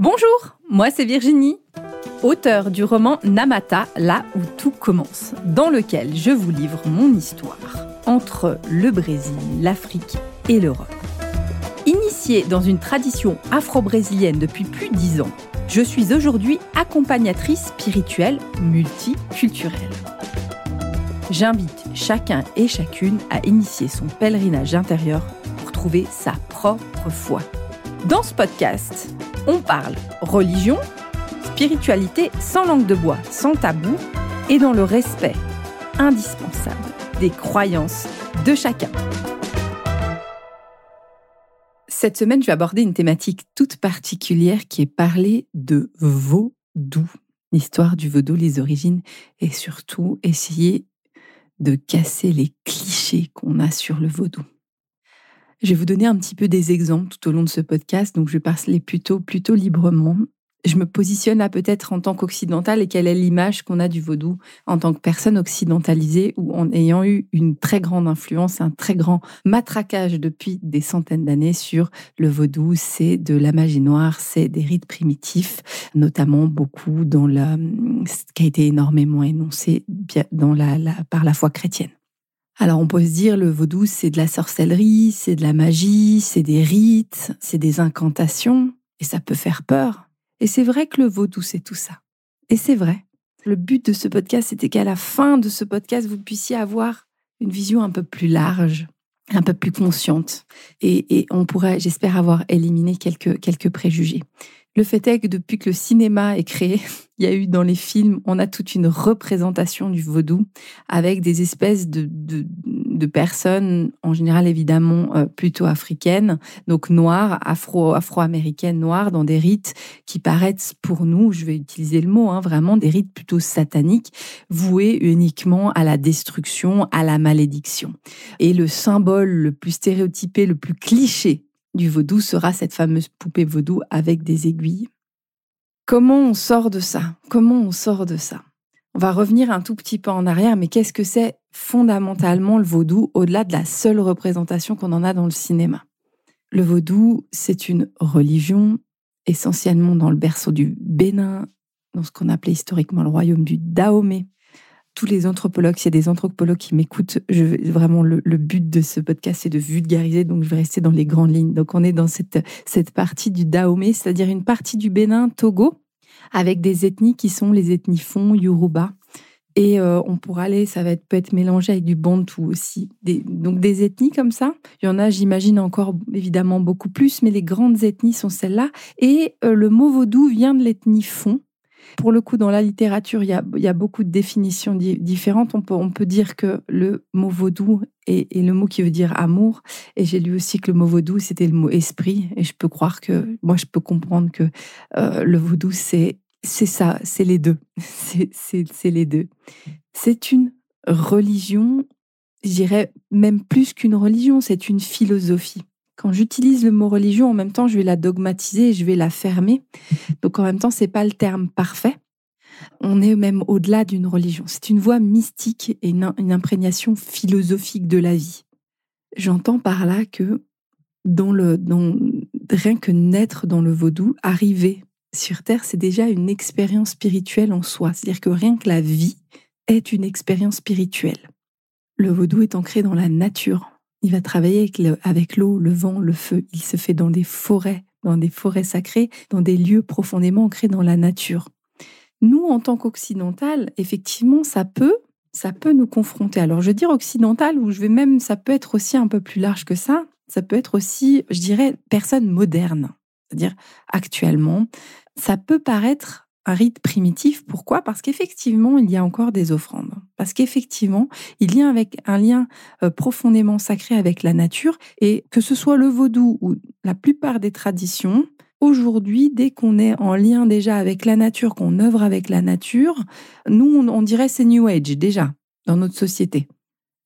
Bonjour, moi c'est Virginie, auteure du roman Namata, là où tout commence, dans lequel je vous livre mon histoire entre le Brésil, l'Afrique et l'Europe. Initiée dans une tradition afro-brésilienne depuis plus de dix ans, je suis aujourd'hui accompagnatrice spirituelle multiculturelle. J'invite chacun et chacune à initier son pèlerinage intérieur pour trouver sa propre foi. Dans ce podcast, on parle religion, spiritualité sans langue de bois, sans tabou et dans le respect indispensable des croyances de chacun. Cette semaine, je vais aborder une thématique toute particulière qui est parler de vaudou, l'histoire du vaudou, les origines et surtout essayer de casser les clichés qu'on a sur le vaudou. Je vais vous donner un petit peu des exemples tout au long de ce podcast, donc je vais parler plutôt, plutôt librement. Je me positionne là peut-être en tant qu'occidentale et quelle est l'image qu'on a du vaudou en tant que personne occidentalisée ou en ayant eu une très grande influence, un très grand matraquage depuis des centaines d'années sur le vaudou. C'est de la magie noire, c'est des rites primitifs, notamment beaucoup dans la, ce qui a été énormément énoncé par la foi chrétienne. Alors on peut se dire le vaudou c'est de la sorcellerie, c'est de la magie, c'est des rites, c'est des incantations et ça peut faire peur. Et c'est vrai que le vaudou c'est tout ça. Et c'est vrai. Le but de ce podcast c'était qu'à la fin de ce podcast vous puissiez avoir une vision un peu plus large, un peu plus consciente et, on pourrait j'espère avoir éliminé quelques quelques préjugés. Le fait est que depuis que le cinéma est créé, il y a eu dans les films, on a toute une représentation du vaudou avec des espèces de, de, personnes, en général évidemment euh, plutôt africaines, donc noires, afro, afro-américaines noires, dans des rites qui paraissent pour nous, je vais utiliser le mot, hein, vraiment des rites plutôt sataniques, voués uniquement à la destruction, à la malédiction. Et le symbole le plus stéréotypé, le plus cliché du vaudou sera cette fameuse poupée vaudou avec des aiguilles. Comment on sort de ça? Comment on sort de ça? On va revenir un tout petit peu en arrière, mais qu'est-ce que c'est fondamentalement le vaudou au-delà de la seule représentation qu'on en a dans le cinéma? Le vaudou, c'est une religion essentiellement dans le berceau du Bénin, dans ce qu'on appelait historiquement le royaume du Dahomey, tous les anthropologues, s'il y a des anthropologues qui m'écoutent, je, vraiment le, but de ce podcast, c'est de vulgariser, donc je vais rester dans les grandes lignes. Donc on est dans cette, cette partie du Dahomey, c'est-à-dire une partie du Bénin, Togo, avec des ethnies qui sont les ethnies Fon, Yoruba. Et euh, on pourra aller, ça va être, peut être mélangé avec du Bantou aussi. donc des ethnies comme ça. Il y en a, j'imagine, encore évidemment beaucoup plus, mais les grandes ethnies sont celles-là. Et euh, le mot vaudou vient de l'ethnie Fon, pour le coup, dans la littérature, il y a, beaucoup de définitions différentes. On peut, dire que le mot vaudou est, le mot qui veut dire amour. Et j'ai lu aussi que le mot vaudou, c'était le mot esprit. Et je peux croire que, moi, je peux comprendre que euh, le vaudou, c'est c'est ça, c'est les deux. C'est les deux. C'est une religion, je dirais même plus qu'une religion, c'est une philosophie. Quand j'utilise le mot religion, en même temps, je vais la dogmatiser, je vais la fermer. Donc en même temps, c'est pas le terme parfait. On est même au-delà d'une religion. C'est une voie mystique et une, imprégnation philosophique de la vie. J'entends par là que dans le, dans, rien que naître dans le vaudou, arriver sur Terre, c'est déjà une expérience spirituelle en soi. C'est-à-dire que rien que la vie est une expérience spirituelle. Le vaudou est ancré dans la nature. Il va travailler avec l'eau, le, vent, le feu. Il se fait dans des forêts, dans des forêts sacrées, dans des lieux profondément ancrés dans la nature. Nous, en tant qu'occidental, effectivement, ça peut, ça peut nous confronter. Alors, je veux dire occidental, ou je vais même, ça peut être aussi un peu plus large que ça. Ça peut être aussi, je dirais, personne moderne. C'est-à-dire, actuellement, ça peut paraître un rite primitif. Pourquoi? Parce qu'effectivement, il y a encore des offrandes. Parce qu'effectivement, il y a avec un lien euh, profondément sacré avec la nature. Et que ce soit le vaudou ou la plupart des traditions, aujourd'hui, dès qu'on est en lien déjà avec la nature, qu'on œuvre avec la nature, nous, on, dirait c'est New Age déjà dans notre société.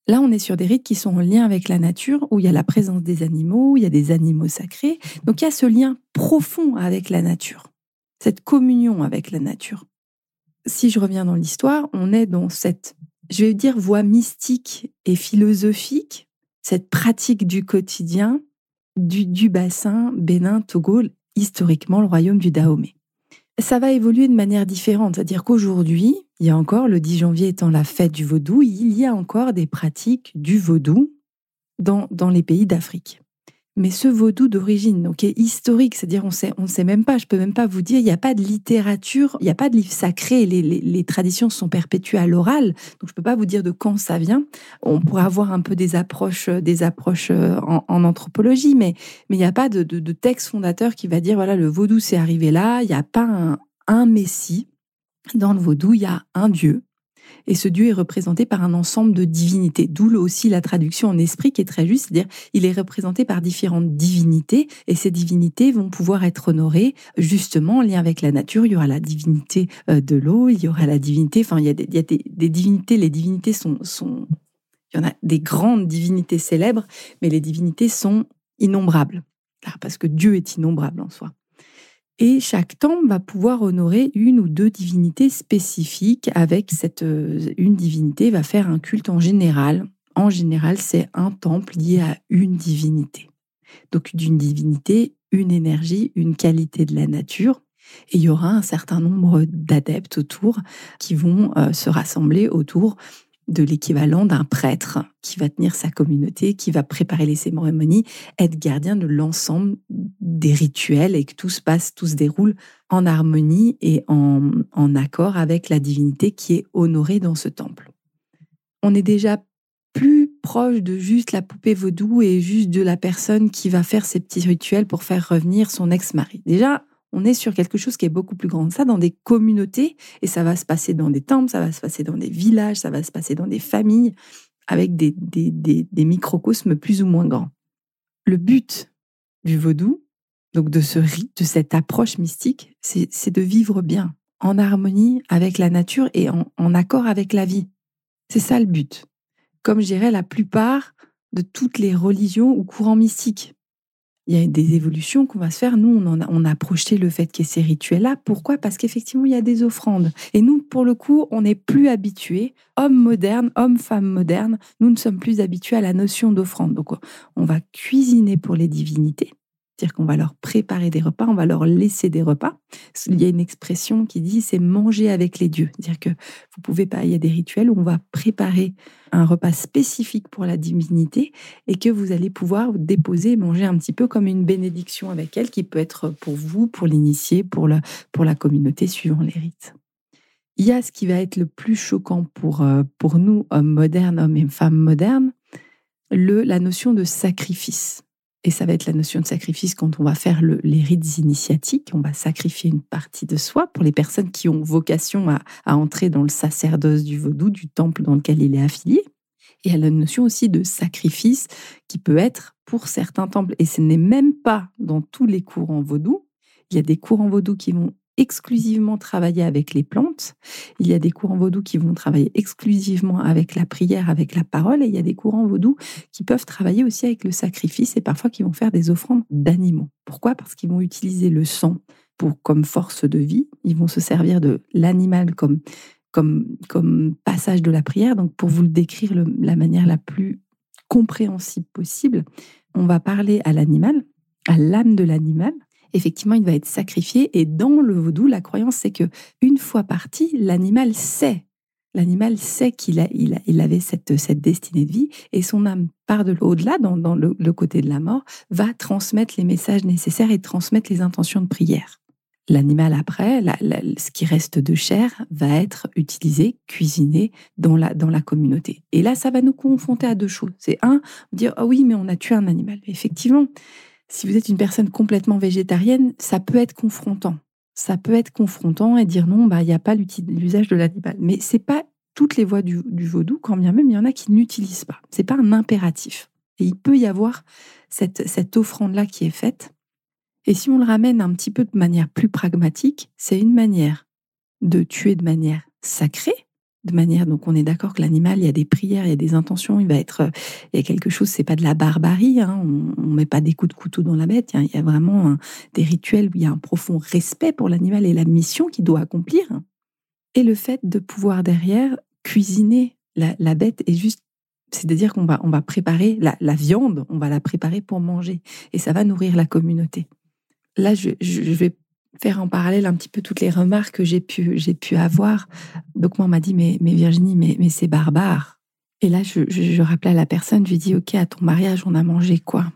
Là, on est sur des rites qui sont en lien avec la nature, où il y a la présence des animaux, il y a des animaux sacrés. Donc il y a ce lien profond avec la nature cette communion avec la nature. Si je reviens dans l'histoire, on est dans cette, je vais dire, voie mystique et philosophique, cette pratique du quotidien du, bassin Bénin-Togo, historiquement le royaume du Dahomey. Ça va évoluer de manière différente, c'est-à-dire qu'aujourd'hui, il y a encore, le 10 janvier étant la fête du vaudou, il y a encore des pratiques du vaudou dans les pays d'Afrique mais ce vaudou d'origine, donc est historique, c'est-à-dire on sait, on sait même pas, je peux même pas vous dire, il n'y a pas de littérature, il n'y a pas de livre sacré, les, les, traditions sont perpétuées à l'oral, donc je peux pas vous dire de quand ça vient. On pourrait avoir un peu des approches, des approches euh, en, anthropologie, mais mais il n'y a pas de, de, texte fondateur qui va dire voilà le vaudou c'est arrivé là, il n'y a pas un, un messie. Dans le vaudou, il y a un dieu, et ce Dieu est représenté par un ensemble de divinités, d'où aussi la traduction en esprit qui est très juste, c'est-à-dire il est représenté par différentes divinités, et ces divinités vont pouvoir être honorées justement en lien avec la nature. Il y aura la divinité euh, de l'eau, il y aura la divinité, enfin il y a des, divinités, les divinités sont, sont, il y en a des grandes divinités célèbres, mais les divinités sont innombrables, parce que Dieu est innombrable en soi. Et chaque temple va pouvoir honorer une ou deux divinités spécifiques avec cette euh, une divinité va faire un culte en général. En général, c'est un temple lié à une divinité. Donc d'une divinité, une énergie, une qualité de la nature. Et il y aura un certain nombre d'adeptes autour qui vont euh, se rassembler autour de l'équivalent d'un prêtre qui va tenir sa communauté, qui va préparer les cérémonies, être gardien de l'ensemble des rituels et que tout se passe, tout se déroule en harmonie et en, en accord avec la divinité qui est honorée dans ce temple. On est déjà plus proche de juste la poupée vaudou et juste de la personne qui va faire ses petits rituels pour faire revenir son ex-mari. Déjà, on est sur quelque chose qui est beaucoup plus grand. Ça, dans des communautés, et ça va se passer dans des temples, ça va se passer dans des villages, ça va se passer dans des familles, avec des, des, microcosmes plus ou moins grands. Le but du vaudou, donc de ce de cette approche mystique, c'est de vivre bien, en harmonie avec la nature et en, en accord avec la vie. C'est ça le but. Comme je dirais la plupart de toutes les religions ou courants mystiques il y a des évolutions qu'on va se faire. Nous, on, a, a projeté le fait qu'il y ait ces rituels-là. Pourquoi? Parce qu'effectivement, il y a des offrandes. Et nous, pour le coup, on n'est plus habitués, hommes modernes, hommes, femmes modernes, nous ne sommes plus habitués à la notion d'offrande. Donc, on va cuisiner pour les divinités. C'est-à-dire qu'on va leur préparer des repas, on va leur laisser des repas. Il y a une expression qui dit c'est manger avec les dieux. C'est-à-dire que vous pouvez pas, il y a des rituels où on va préparer un repas spécifique pour la divinité et que vous allez pouvoir déposer et manger un petit peu comme une bénédiction avec elle qui peut être pour vous, pour l'initié, pour la, pour la communauté suivant les rites. Il y a ce qui va être le plus choquant pour, euh, pour nous, hommes modernes, hommes et femmes modernes, le, la notion de sacrifice. Et ça va être la notion de sacrifice quand on va faire les rites initiatiques. On va sacrifier une partie de soi pour les personnes qui ont vocation à, entrer dans le sacerdoce du vaudou, du temple dans lequel il est affilié. Et a la notion aussi de sacrifice qui peut être pour certains temples. Et ce n'est même pas dans tous les courants vaudou. Il y a des courants vaudou qui vont exclusivement travailler avec les plantes. Il y a des courants vaudous qui vont travailler exclusivement avec la prière, avec la parole. Et il y a des courants vaudous qui peuvent travailler aussi avec le sacrifice et parfois qui vont faire des offrandes d'animaux. Pourquoi? Parce qu'ils vont utiliser le sang pour, comme force de vie. Ils vont se servir de l'animal comme, comme, comme passage de la prière. Donc, pour vous le décrire de la manière la plus compréhensible possible, on va parler à l'animal, à l'âme de l'animal, effectivement, il va être sacrifié. Et dans le vaudou, la croyance, c'est que une fois parti, l'animal sait. L'animal sait qu'il a, il, avait cette, cette destinée de vie et son âme, par de l'au-delà, dans, dans le, côté de la mort, va transmettre les messages nécessaires et transmettre les intentions de prière. L'animal après, ce qui reste de chair, va être utilisé, cuisiné dans la, dans la communauté. Et là, ça va nous confronter à deux choses. C'est un, dire, ah oui, mais on a tué un animal. Effectivement, si vous êtes une personne complètement végétarienne, ça peut être confrontant. Ça peut être confrontant et dire non, bah il n'y a pas l'usage de l'animal. Mais c'est pas toutes les voies du, vaudou, quand bien même il y en a qui n'utilisent pas. C'est pas un impératif. Et il peut y avoir cette, cette offrande-là qui est faite. Et si on le ramène un petit peu de manière plus pragmatique, c'est une manière de tuer de manière sacrée, de manière donc on est d'accord que l'animal il y a des prières il y a des intentions il va être euh, il y a quelque chose c'est pas de la barbarie hein, on, met pas des coups de couteau dans la bête il y a, vraiment des rituels où il y a un profond respect pour l'animal et la mission qu'il doit accomplir. Et le fait de pouvoir derrière cuisiner la, bête est juste c'est-à-dire qu'on va on va préparer la, la viande on va la préparer pour manger et ça va nourrir la communauté. Là, je, vais faire en parallèle un petit peu toutes les remarques que j'ai pu, j'ai pu avoir. Donc, moi, on m'a dit, mais, mais Virginie, mais, mais c'est barbare. Et là, je, je, rappelais à la personne, je lui dis, OK, à ton mariage, on a mangé quoi?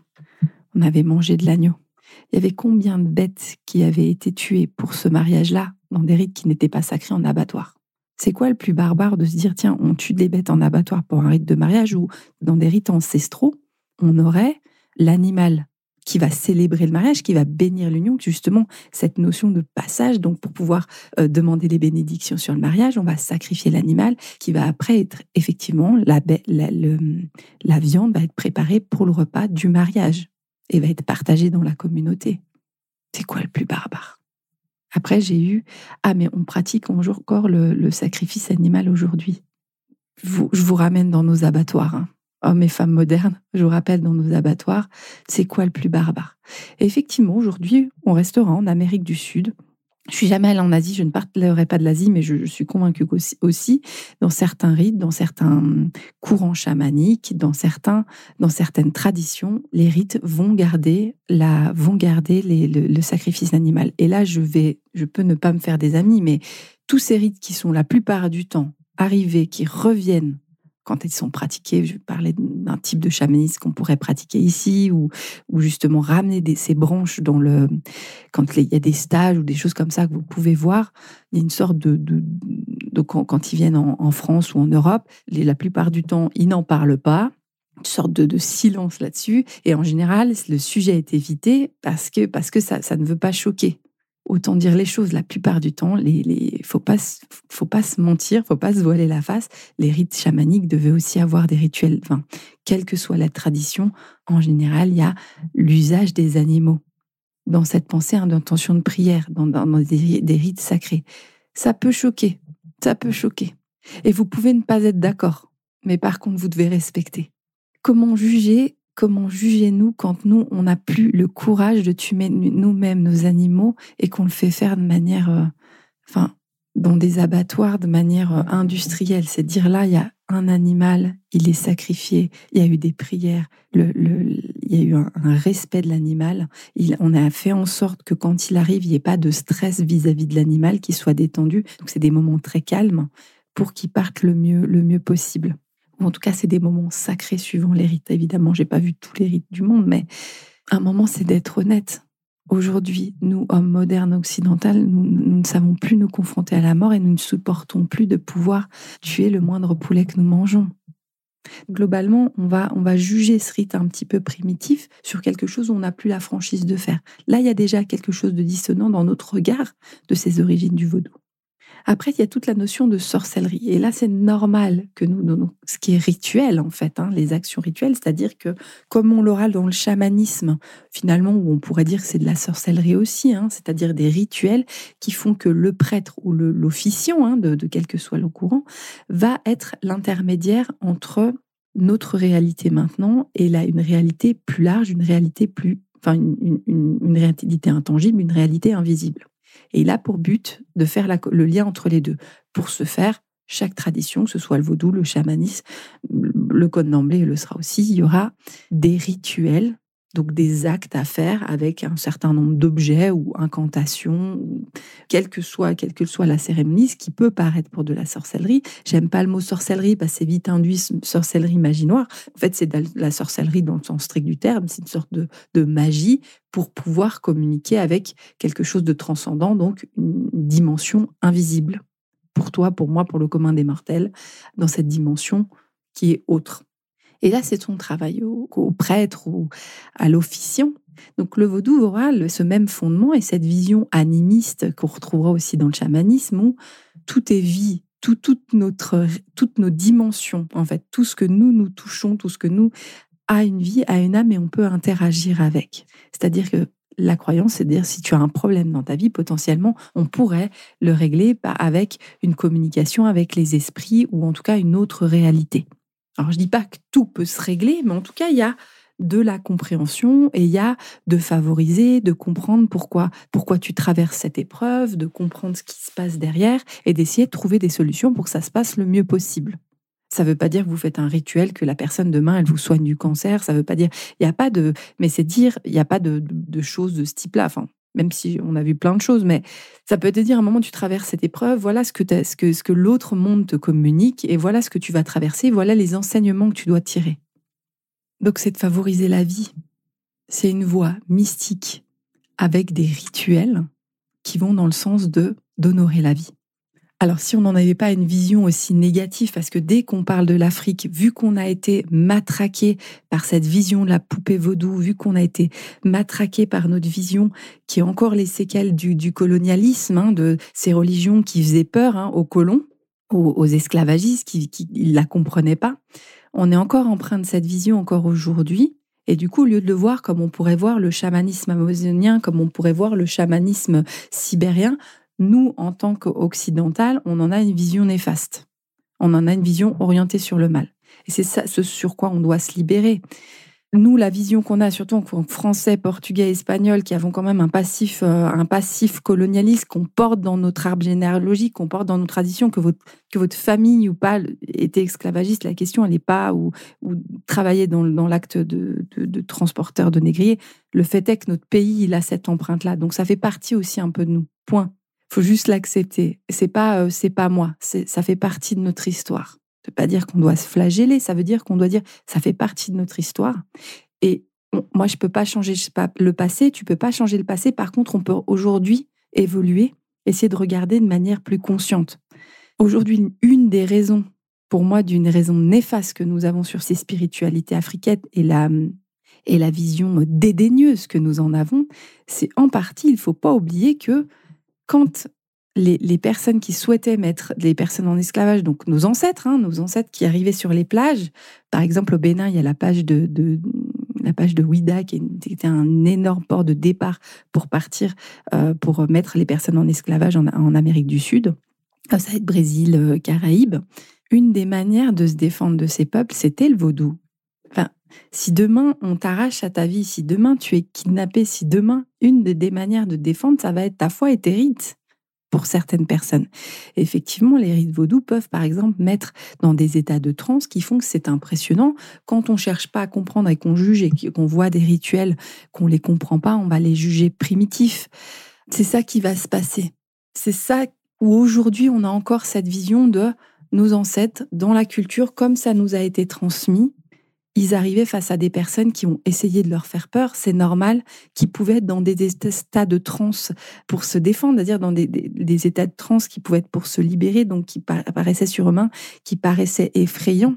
On avait mangé de l'agneau. Il y avait combien de bêtes qui avaient été tuées pour ce mariage-là, dans des rites qui n'étaient pas sacrés en abattoir? C'est quoi le plus barbare de se dire, tiens, on tue des bêtes en abattoir pour un rite de mariage ou dans des rites ancestraux, on aurait l'animal? Qui va célébrer le mariage, qui va bénir l'union, justement cette notion de passage. Donc pour pouvoir euh, demander des bénédictions sur le mariage, on va sacrifier l'animal qui va après être effectivement la, la, viande va être préparée pour le repas du mariage et va être partagée dans la communauté. C'est quoi le plus barbare? Après j'ai eu ah mais on pratique encore le, le sacrifice animal aujourd'hui. Je vous ramène dans nos abattoirs. Hein hommes et femmes modernes, je vous rappelle, dans nos abattoirs, c'est quoi le plus barbare? Effectivement, aujourd'hui, on restera en Amérique du Sud. Je suis jamais allée en Asie, je ne parlerai pas de l'Asie, mais je, suis convaincue qu'aussi, aussi, dans certains rites, dans certains courants chamaniques, dans, certains, dans certaines traditions, les rites vont garder, la, vont garder le, le sacrifice animal. Et là, je, vais, je peux ne pas me faire des amis, mais tous ces rites qui sont la plupart du temps arrivés, qui reviennent quand ils sont pratiqués. Je parlais d'un type de chamanisme qu'on pourrait pratiquer ici, ou, ou justement ramener ces branches dans le. Quand il y a des stages ou des choses comme ça que vous pouvez voir, il y a une sorte de. de, quand, ils viennent en, France ou en Europe, la plupart du temps, ils n'en parlent pas une sorte de, silence là-dessus. Et en général, le sujet est évité parce que, parce que ça, ça ne veut pas choquer autant dire les choses. La plupart du temps, il les, faut pas, faut pas se mentir, faut pas se voiler la face. Les rites chamaniques devaient aussi avoir des rituels. Enfin, quelle que soit la tradition, en général, il y a l'usage des animaux dans cette pensée hein, d'intention de prière, dans, des, des rites sacrés. Ça peut choquer, ça peut choquer. Et vous pouvez ne pas être d'accord, mais par contre, vous devez respecter. Comment juger comment juger-nous quand nous, on n'a plus le courage de tuer nous-mêmes nos animaux et qu'on le fait faire de manière, euh, enfin, dans des abattoirs de manière euh, industrielle? C'est dire là, il y a un animal, il est sacrifié, il y a eu des prières, il y a eu un, respect de l'animal. On a fait en sorte que quand il arrive, il n'y ait pas de stress vis-à-vis de l'animal, qu'il soit détendu. Donc c'est des moments très calmes pour qu'il parte le mieux, le mieux possible en tout cas c'est des moments sacrés suivant les rites. Évidemment, j'ai pas vu tous les rites du monde, mais un moment c'est d'être honnête. Aujourd'hui, nous, hommes modernes occidentaux, nous, ne savons plus nous confronter à la mort et nous ne supportons plus de pouvoir tuer le moindre poulet que nous mangeons. Globalement, on va, on va juger ce rite un petit peu primitif sur quelque chose où on n'a plus la franchise de faire. Là, il y a déjà quelque chose de dissonant dans notre regard de ces origines du vaudou. Après, il y a toute la notion de sorcellerie. Et là, c'est normal que nous donnons ce qui est rituel, en fait, hein, les actions rituelles, c'est-à-dire que, comme on l'aura dans le chamanisme, finalement, où on pourrait dire que c'est de la sorcellerie aussi, hein, c'est-à-dire des rituels qui font que le prêtre ou l'officiant, hein, de, quel que soit le courant, va être l'intermédiaire entre notre réalité maintenant et là, une réalité plus large, une réalité plus, enfin, une réalité intangible, une réalité invisible. Et il a pour but de faire le lien entre les deux. Pour ce faire, chaque tradition, que ce soit le vaudou, le chamanisme, le code d'emblée le sera aussi, il y aura des rituels donc des actes à faire avec un certain nombre d'objets ou incantations, quelle que soit la cérémonie, ce qui peut paraître pour de la sorcellerie. J'aime pas le mot sorcellerie parce que c'est vite induit sorcellerie magie noire. En fait, c'est de la sorcellerie dans le sens strict du terme. C'est une sorte de, de magie pour pouvoir communiquer avec quelque chose de transcendant, donc une dimension invisible pour toi, pour moi, pour le commun des mortels, dans cette dimension qui est autre. Et là, c'est ton travail au, prêtre ou à l'officiant. Donc le vaudou aura ce même fondement et cette vision animiste qu'on retrouvera aussi dans le chamanisme où tout est vie, tout, toute notre, toutes nos dimensions, en fait, tout ce que nous nous touchons, tout ce que nous a une vie, a une âme et on peut interagir avec. C'est-à-dire que la croyance, c'est de dire si tu as un problème dans ta vie, potentiellement, on pourrait le régler avec une communication avec les esprits ou en tout cas une autre réalité. Alors, je dis pas que tout peut se régler, mais en tout cas, il y a de la compréhension et il y a de favoriser, de comprendre pourquoi, pourquoi tu traverses cette épreuve, de comprendre ce qui se passe derrière et d'essayer de trouver des solutions pour que ça se passe le mieux possible. Ça ne veut pas dire que vous faites un rituel, que la personne demain, elle vous soigne du cancer. Ça ne veut pas dire. Il n'y a pas de. Mais c'est dire, il n'y a pas de, de, choses de ce type-là. Enfin, même si on a vu plein de choses, mais ça peut te dire à un moment tu traverses cette épreuve, voilà ce que, ce que, ce que l'autre monde te communique, et voilà ce que tu vas traverser, voilà les enseignements que tu dois tirer. Donc c'est de favoriser la vie. C'est une voie mystique avec des rituels qui vont dans le sens de d'honorer la vie. Alors si on n'en avait pas une vision aussi négative, parce que dès qu'on parle de l'Afrique, vu qu'on a été matraqué par cette vision de la poupée vaudou, vu qu'on a été matraqué par notre vision qui est encore les séquelles du, colonialisme, hein, de ces religions qui faisaient peur hein, aux colons, aux, esclavagistes qui ne la comprenaient pas, on est encore empreint de cette vision encore aujourd'hui. Et du coup, au lieu de le voir comme on pourrait voir le chamanisme amazonien, comme on pourrait voir le chamanisme sibérien, nous, en tant qu'occidental, on en a une vision néfaste. On en a une vision orientée sur le mal. Et c'est ce sur quoi on doit se libérer. Nous, la vision qu'on a, surtout en français, portugais, espagnol, qui avons quand même un passif, euh, un passif colonialiste qu'on porte dans notre arbre généalogique, qu'on porte dans nos traditions, que votre, famille ou pas était esclavagiste, la question, n'est pas, ou, travailler dans, l'acte de, de, de, transporteur de négrier. Le fait est que notre pays, il a cette empreinte-là. Donc, ça fait partie aussi un peu de nous. Point faut juste l'accepter. C'est pas euh, c'est pas moi, ça fait partie de notre histoire. Ça veut pas dire qu'on doit se flageller, ça veut dire qu'on doit dire ça fait partie de notre histoire. Et moi je peux pas changer le passé, tu peux pas changer le passé. Par contre, on peut aujourd'hui évoluer, essayer de regarder de manière plus consciente. Aujourd'hui, une des raisons pour moi d'une raison néfaste que nous avons sur ces spiritualités africaines et la et la vision dédaigneuse que nous en avons, c'est en partie, il faut pas oublier que quand les, personnes qui souhaitaient mettre les personnes en esclavage, donc nos ancêtres, hein, nos ancêtres qui arrivaient sur les plages, par exemple au Bénin, il y a la page de, la page de Ouida qui était un énorme port de départ pour partir, euh, pour mettre les personnes en esclavage en, Amérique du Sud. Ça va être Brésil, euh, Caraïbes. Une des manières de se défendre de ces peuples, c'était le vaudou. Si demain on t'arrache à ta vie, si demain tu es kidnappé, si demain une des manières de défendre, ça va être ta foi et tes rites pour certaines personnes. effectivement, les rites vaudous peuvent par exemple mettre dans des états de transe qui font que c'est impressionnant. Quand on cherche pas à comprendre et qu'on juge et qu'on voit des rituels qu'on les comprend pas, on va les juger primitifs. C'est ça qui va se passer. C'est ça où aujourd'hui on a encore cette vision de nos ancêtres dans la culture comme ça nous a été transmis ils arrivaient face à des personnes qui ont essayé de leur faire peur, c'est normal, qui pouvaient être dans des états de transe pour se défendre, c'est-à-dire dans des, états de transe qui pouvaient être pour se libérer, donc qui paraissaient surhumains, qui paraissaient effrayants.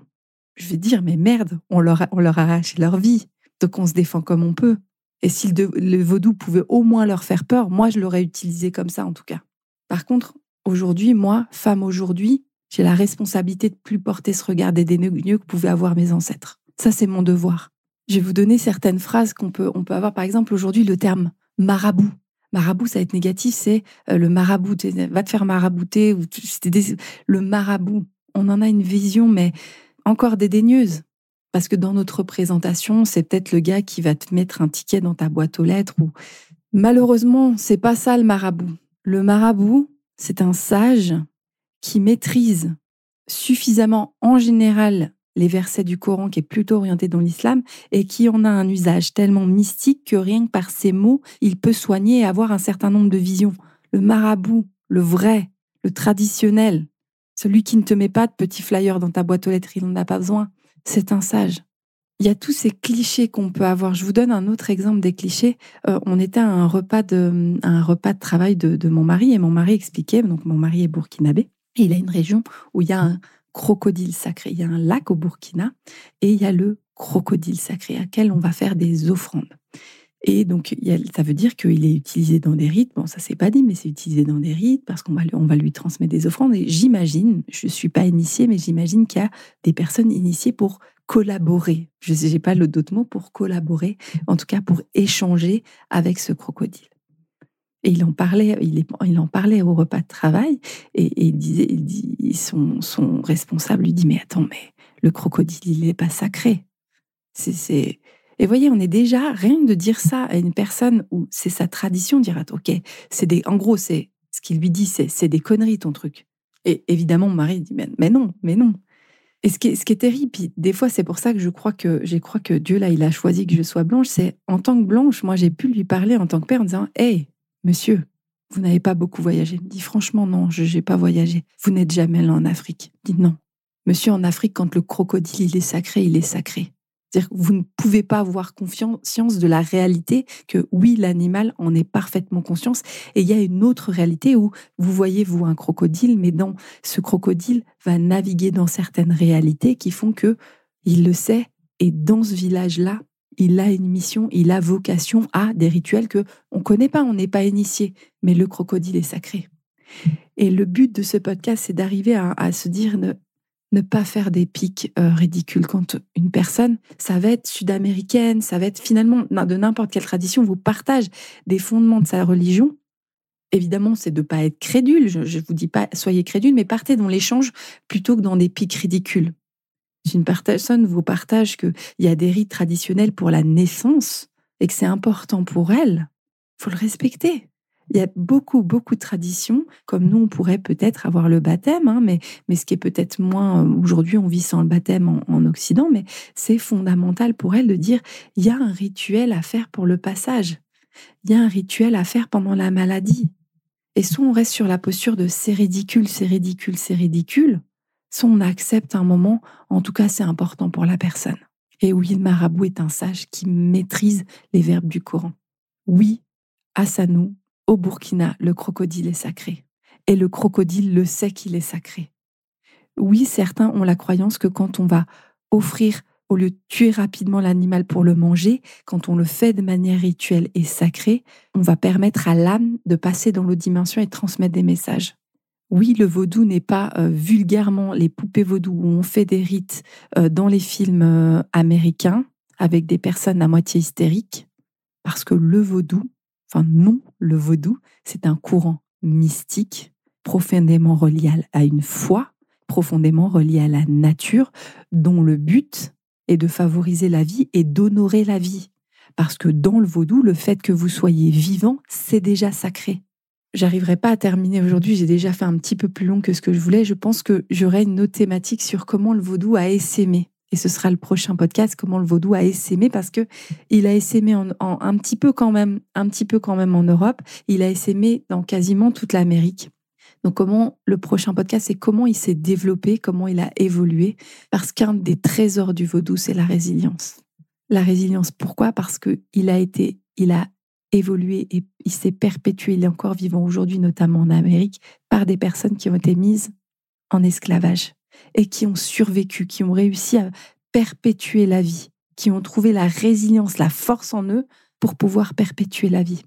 Je vais dire, mais merde, on leur, a, on leur arraché leur vie, donc on se défend comme on peut. Et si le, le vaudou pouvait au moins leur faire peur, moi, je l'aurais utilisé comme ça, en tout cas. Par contre, aujourd'hui, moi, femme aujourd'hui, j'ai la responsabilité de plus porter ce regard des dénoueux que pouvaient avoir mes ancêtres. Ça, c'est mon devoir. Je vais vous donner certaines phrases qu'on peut, on peut avoir. Par exemple, aujourd'hui, le terme marabout. Marabout, ça va être négatif, c'est euh, le marabout. Va te faire marabouter. Ou le marabout. On en a une vision, mais encore dédaigneuse. Parce que dans notre représentation, c'est peut-être le gars qui va te mettre un ticket dans ta boîte aux lettres. Ou... Malheureusement, c'est pas ça le marabout. Le marabout, c'est un sage qui maîtrise suffisamment en général les versets du Coran qui est plutôt orienté dans l'islam et qui en a un usage tellement mystique que rien que par ces mots, il peut soigner et avoir un certain nombre de visions. Le marabout, le vrai, le traditionnel, celui qui ne te met pas de petits flyers dans ta boîte aux lettres, il n'en a pas besoin. C'est un sage. Il y a tous ces clichés qu'on peut avoir. Je vous donne un autre exemple des clichés. Euh, on était à un repas de, un repas de travail de, mon mari et mon mari expliquait, donc mon mari est burkinabé, et il a une région où il y a un, crocodile sacré. Il y a un lac au Burkina et il y a le crocodile sacré à quel on va faire des offrandes. Et donc, ça veut dire qu'il est utilisé dans des rites. Bon, ça c'est pas dit, mais c'est utilisé dans des rites parce qu'on va, va lui transmettre des offrandes. Et j'imagine, je suis pas initiée, mais j'imagine qu'il y a des personnes initiées pour collaborer. Je n'ai pas le d'autres mots pour collaborer, en tout cas pour échanger avec ce crocodile. Et il en parlait, il, en parlait au repas de travail et, il disait, il dit, son, son responsable lui dit mais attends mais le crocodile il n'est pas sacré. C'est et voyez on est déjà rien de dire ça à une personne où c'est sa tradition dira ok c'est des en gros c'est ce qu'il lui dit c'est c'est des conneries ton truc. Et évidemment mon mari dit mais, mais non mais non. Et ce qui est, ce qui est terrible, puis des fois c'est pour ça que je crois que je crois que Dieu là il a choisi que je sois blanche, c'est en tant que blanche moi j'ai pu lui parler en tant que père en disant hey Monsieur, vous n'avez pas beaucoup voyagé. Il me dit franchement non, je n'ai pas voyagé. Vous n'êtes jamais allé en Afrique. Il dit non. Monsieur, en Afrique, quand le crocodile il est sacré, il est sacré. C'est-à-dire que vous ne pouvez pas avoir conscience de la réalité que oui, l'animal en est parfaitement conscience. Et il y a une autre réalité où vous voyez, vous, un crocodile, mais dans ce crocodile va naviguer dans certaines réalités qui font que il le sait. Et dans ce village-là, il a une mission, il a vocation à des rituels que on connaît pas, on n'est pas initié. Mais le crocodile est sacré. Et le but de ce podcast, c'est d'arriver à, se dire ne pas faire des pics euh, ridicules. Quand une personne, ça va être sud-américaine, ça va être finalement de n'importe quelle tradition, vous partage des fondements de sa religion. Évidemment, c'est de ne pas être crédule. Je ne vous dis pas soyez crédule, mais partez dans l'échange plutôt que dans des pics ridicules. Si une personne vous partage qu'il y a des rites traditionnels pour la naissance et que c'est important pour elle, faut le respecter. Il y a beaucoup, beaucoup de traditions, comme nous, on pourrait peut-être avoir le baptême, hein, mais, mais ce qui est peut-être moins, euh, aujourd'hui, on vit sans le baptême en, en Occident, mais c'est fondamental pour elle de dire, il y a un rituel à faire pour le passage, il y a un rituel à faire pendant la maladie. Et soit on reste sur la posture de c'est ridicule, c'est ridicule, c'est ridicule, soit on accepte un moment, en tout cas c'est important pour la personne. Et oui, le marabout est un sage qui maîtrise les verbes du Coran. Oui, Hassanou, au Burkina, le crocodile est sacré. Et le crocodile le sait qu'il est sacré. Oui, certains ont la croyance que quand on va offrir, au lieu de tuer rapidement l'animal pour le manger, quand on le fait de manière rituelle et sacrée, on va permettre à l'âme de passer dans l'autre dimension et transmettre des messages. Oui, le vaudou n'est pas euh, vulgairement les poupées vaudou où on fait des rites euh, dans les films euh, américains avec des personnes à moitié hystériques, parce que le vaudou, enfin non, le vaudou, c'est un courant mystique profondément relié à une foi, profondément relié à la nature, dont le but est de favoriser la vie et d'honorer la vie. Parce que dans le vaudou, le fait que vous soyez vivant, c'est déjà sacré. J'arriverai pas à terminer aujourd'hui, j'ai déjà fait un petit peu plus long que ce que je voulais. Je pense que j'aurai une autre thématique sur comment le vaudou a essaimé et ce sera le prochain podcast, comment le vaudou a essaimé, parce que il a essaimé en, un petit peu quand même, un petit peu quand même en Europe. Il a essaimé dans quasiment toute l'Amérique. Donc comment le prochain podcast, c'est comment il s'est développé, comment il a évolué, parce qu'un des trésors du vaudou, c'est la résilience. La résilience, pourquoi? Parce que il a été, il a évolué et il s'est perpétué. Il est encore vivant aujourd'hui, notamment en Amérique, par des personnes qui ont été mises en esclavage et qui ont survécu, qui ont réussi à perpétuer la vie, qui ont trouvé la résilience, la force en eux pour pouvoir perpétuer la vie.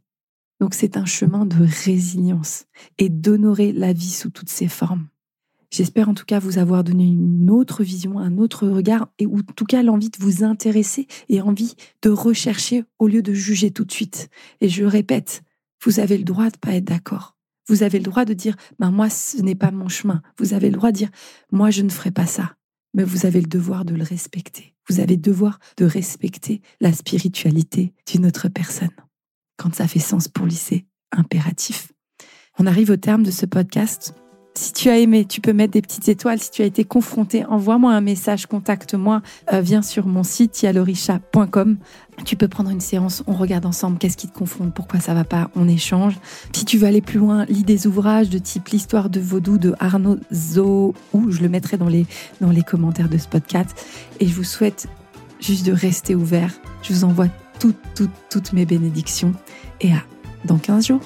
Donc c'est un chemin de résilience et d'honorer la vie sous toutes ses formes. J'espère en tout cas vous avoir donné une autre vision, un autre regard, et ou en tout cas l'envie de vous intéresser et envie de rechercher au lieu de juger tout de suite. Et je répète, vous avez le droit de pas être d'accord. Vous avez le droit de dire, ben moi, ce n'est pas mon chemin. Vous avez le droit de dire, moi, je ne ferai pas ça. Mais vous avez le devoir de le respecter. Vous avez le devoir de respecter la spiritualité d'une autre personne. Quand ça fait sens pour c'est impératif. On arrive au terme de ce podcast. Si tu as aimé, tu peux mettre des petites étoiles. Si tu as été confronté, envoie-moi un message, contacte-moi. Euh, viens sur mon site yalorisha.com. Tu peux prendre une séance, on regarde ensemble qu'est-ce qui te confronte, pourquoi ça va pas, on échange. Si tu veux aller plus loin, lis des ouvrages de type L'histoire de Vaudou de Arnaud Zo, ou je le mettrai dans les, dans les commentaires de ce podcast. Et je vous souhaite juste de rester ouvert. Je vous envoie toutes, toutes, toutes mes bénédictions. Et à dans 15 jours.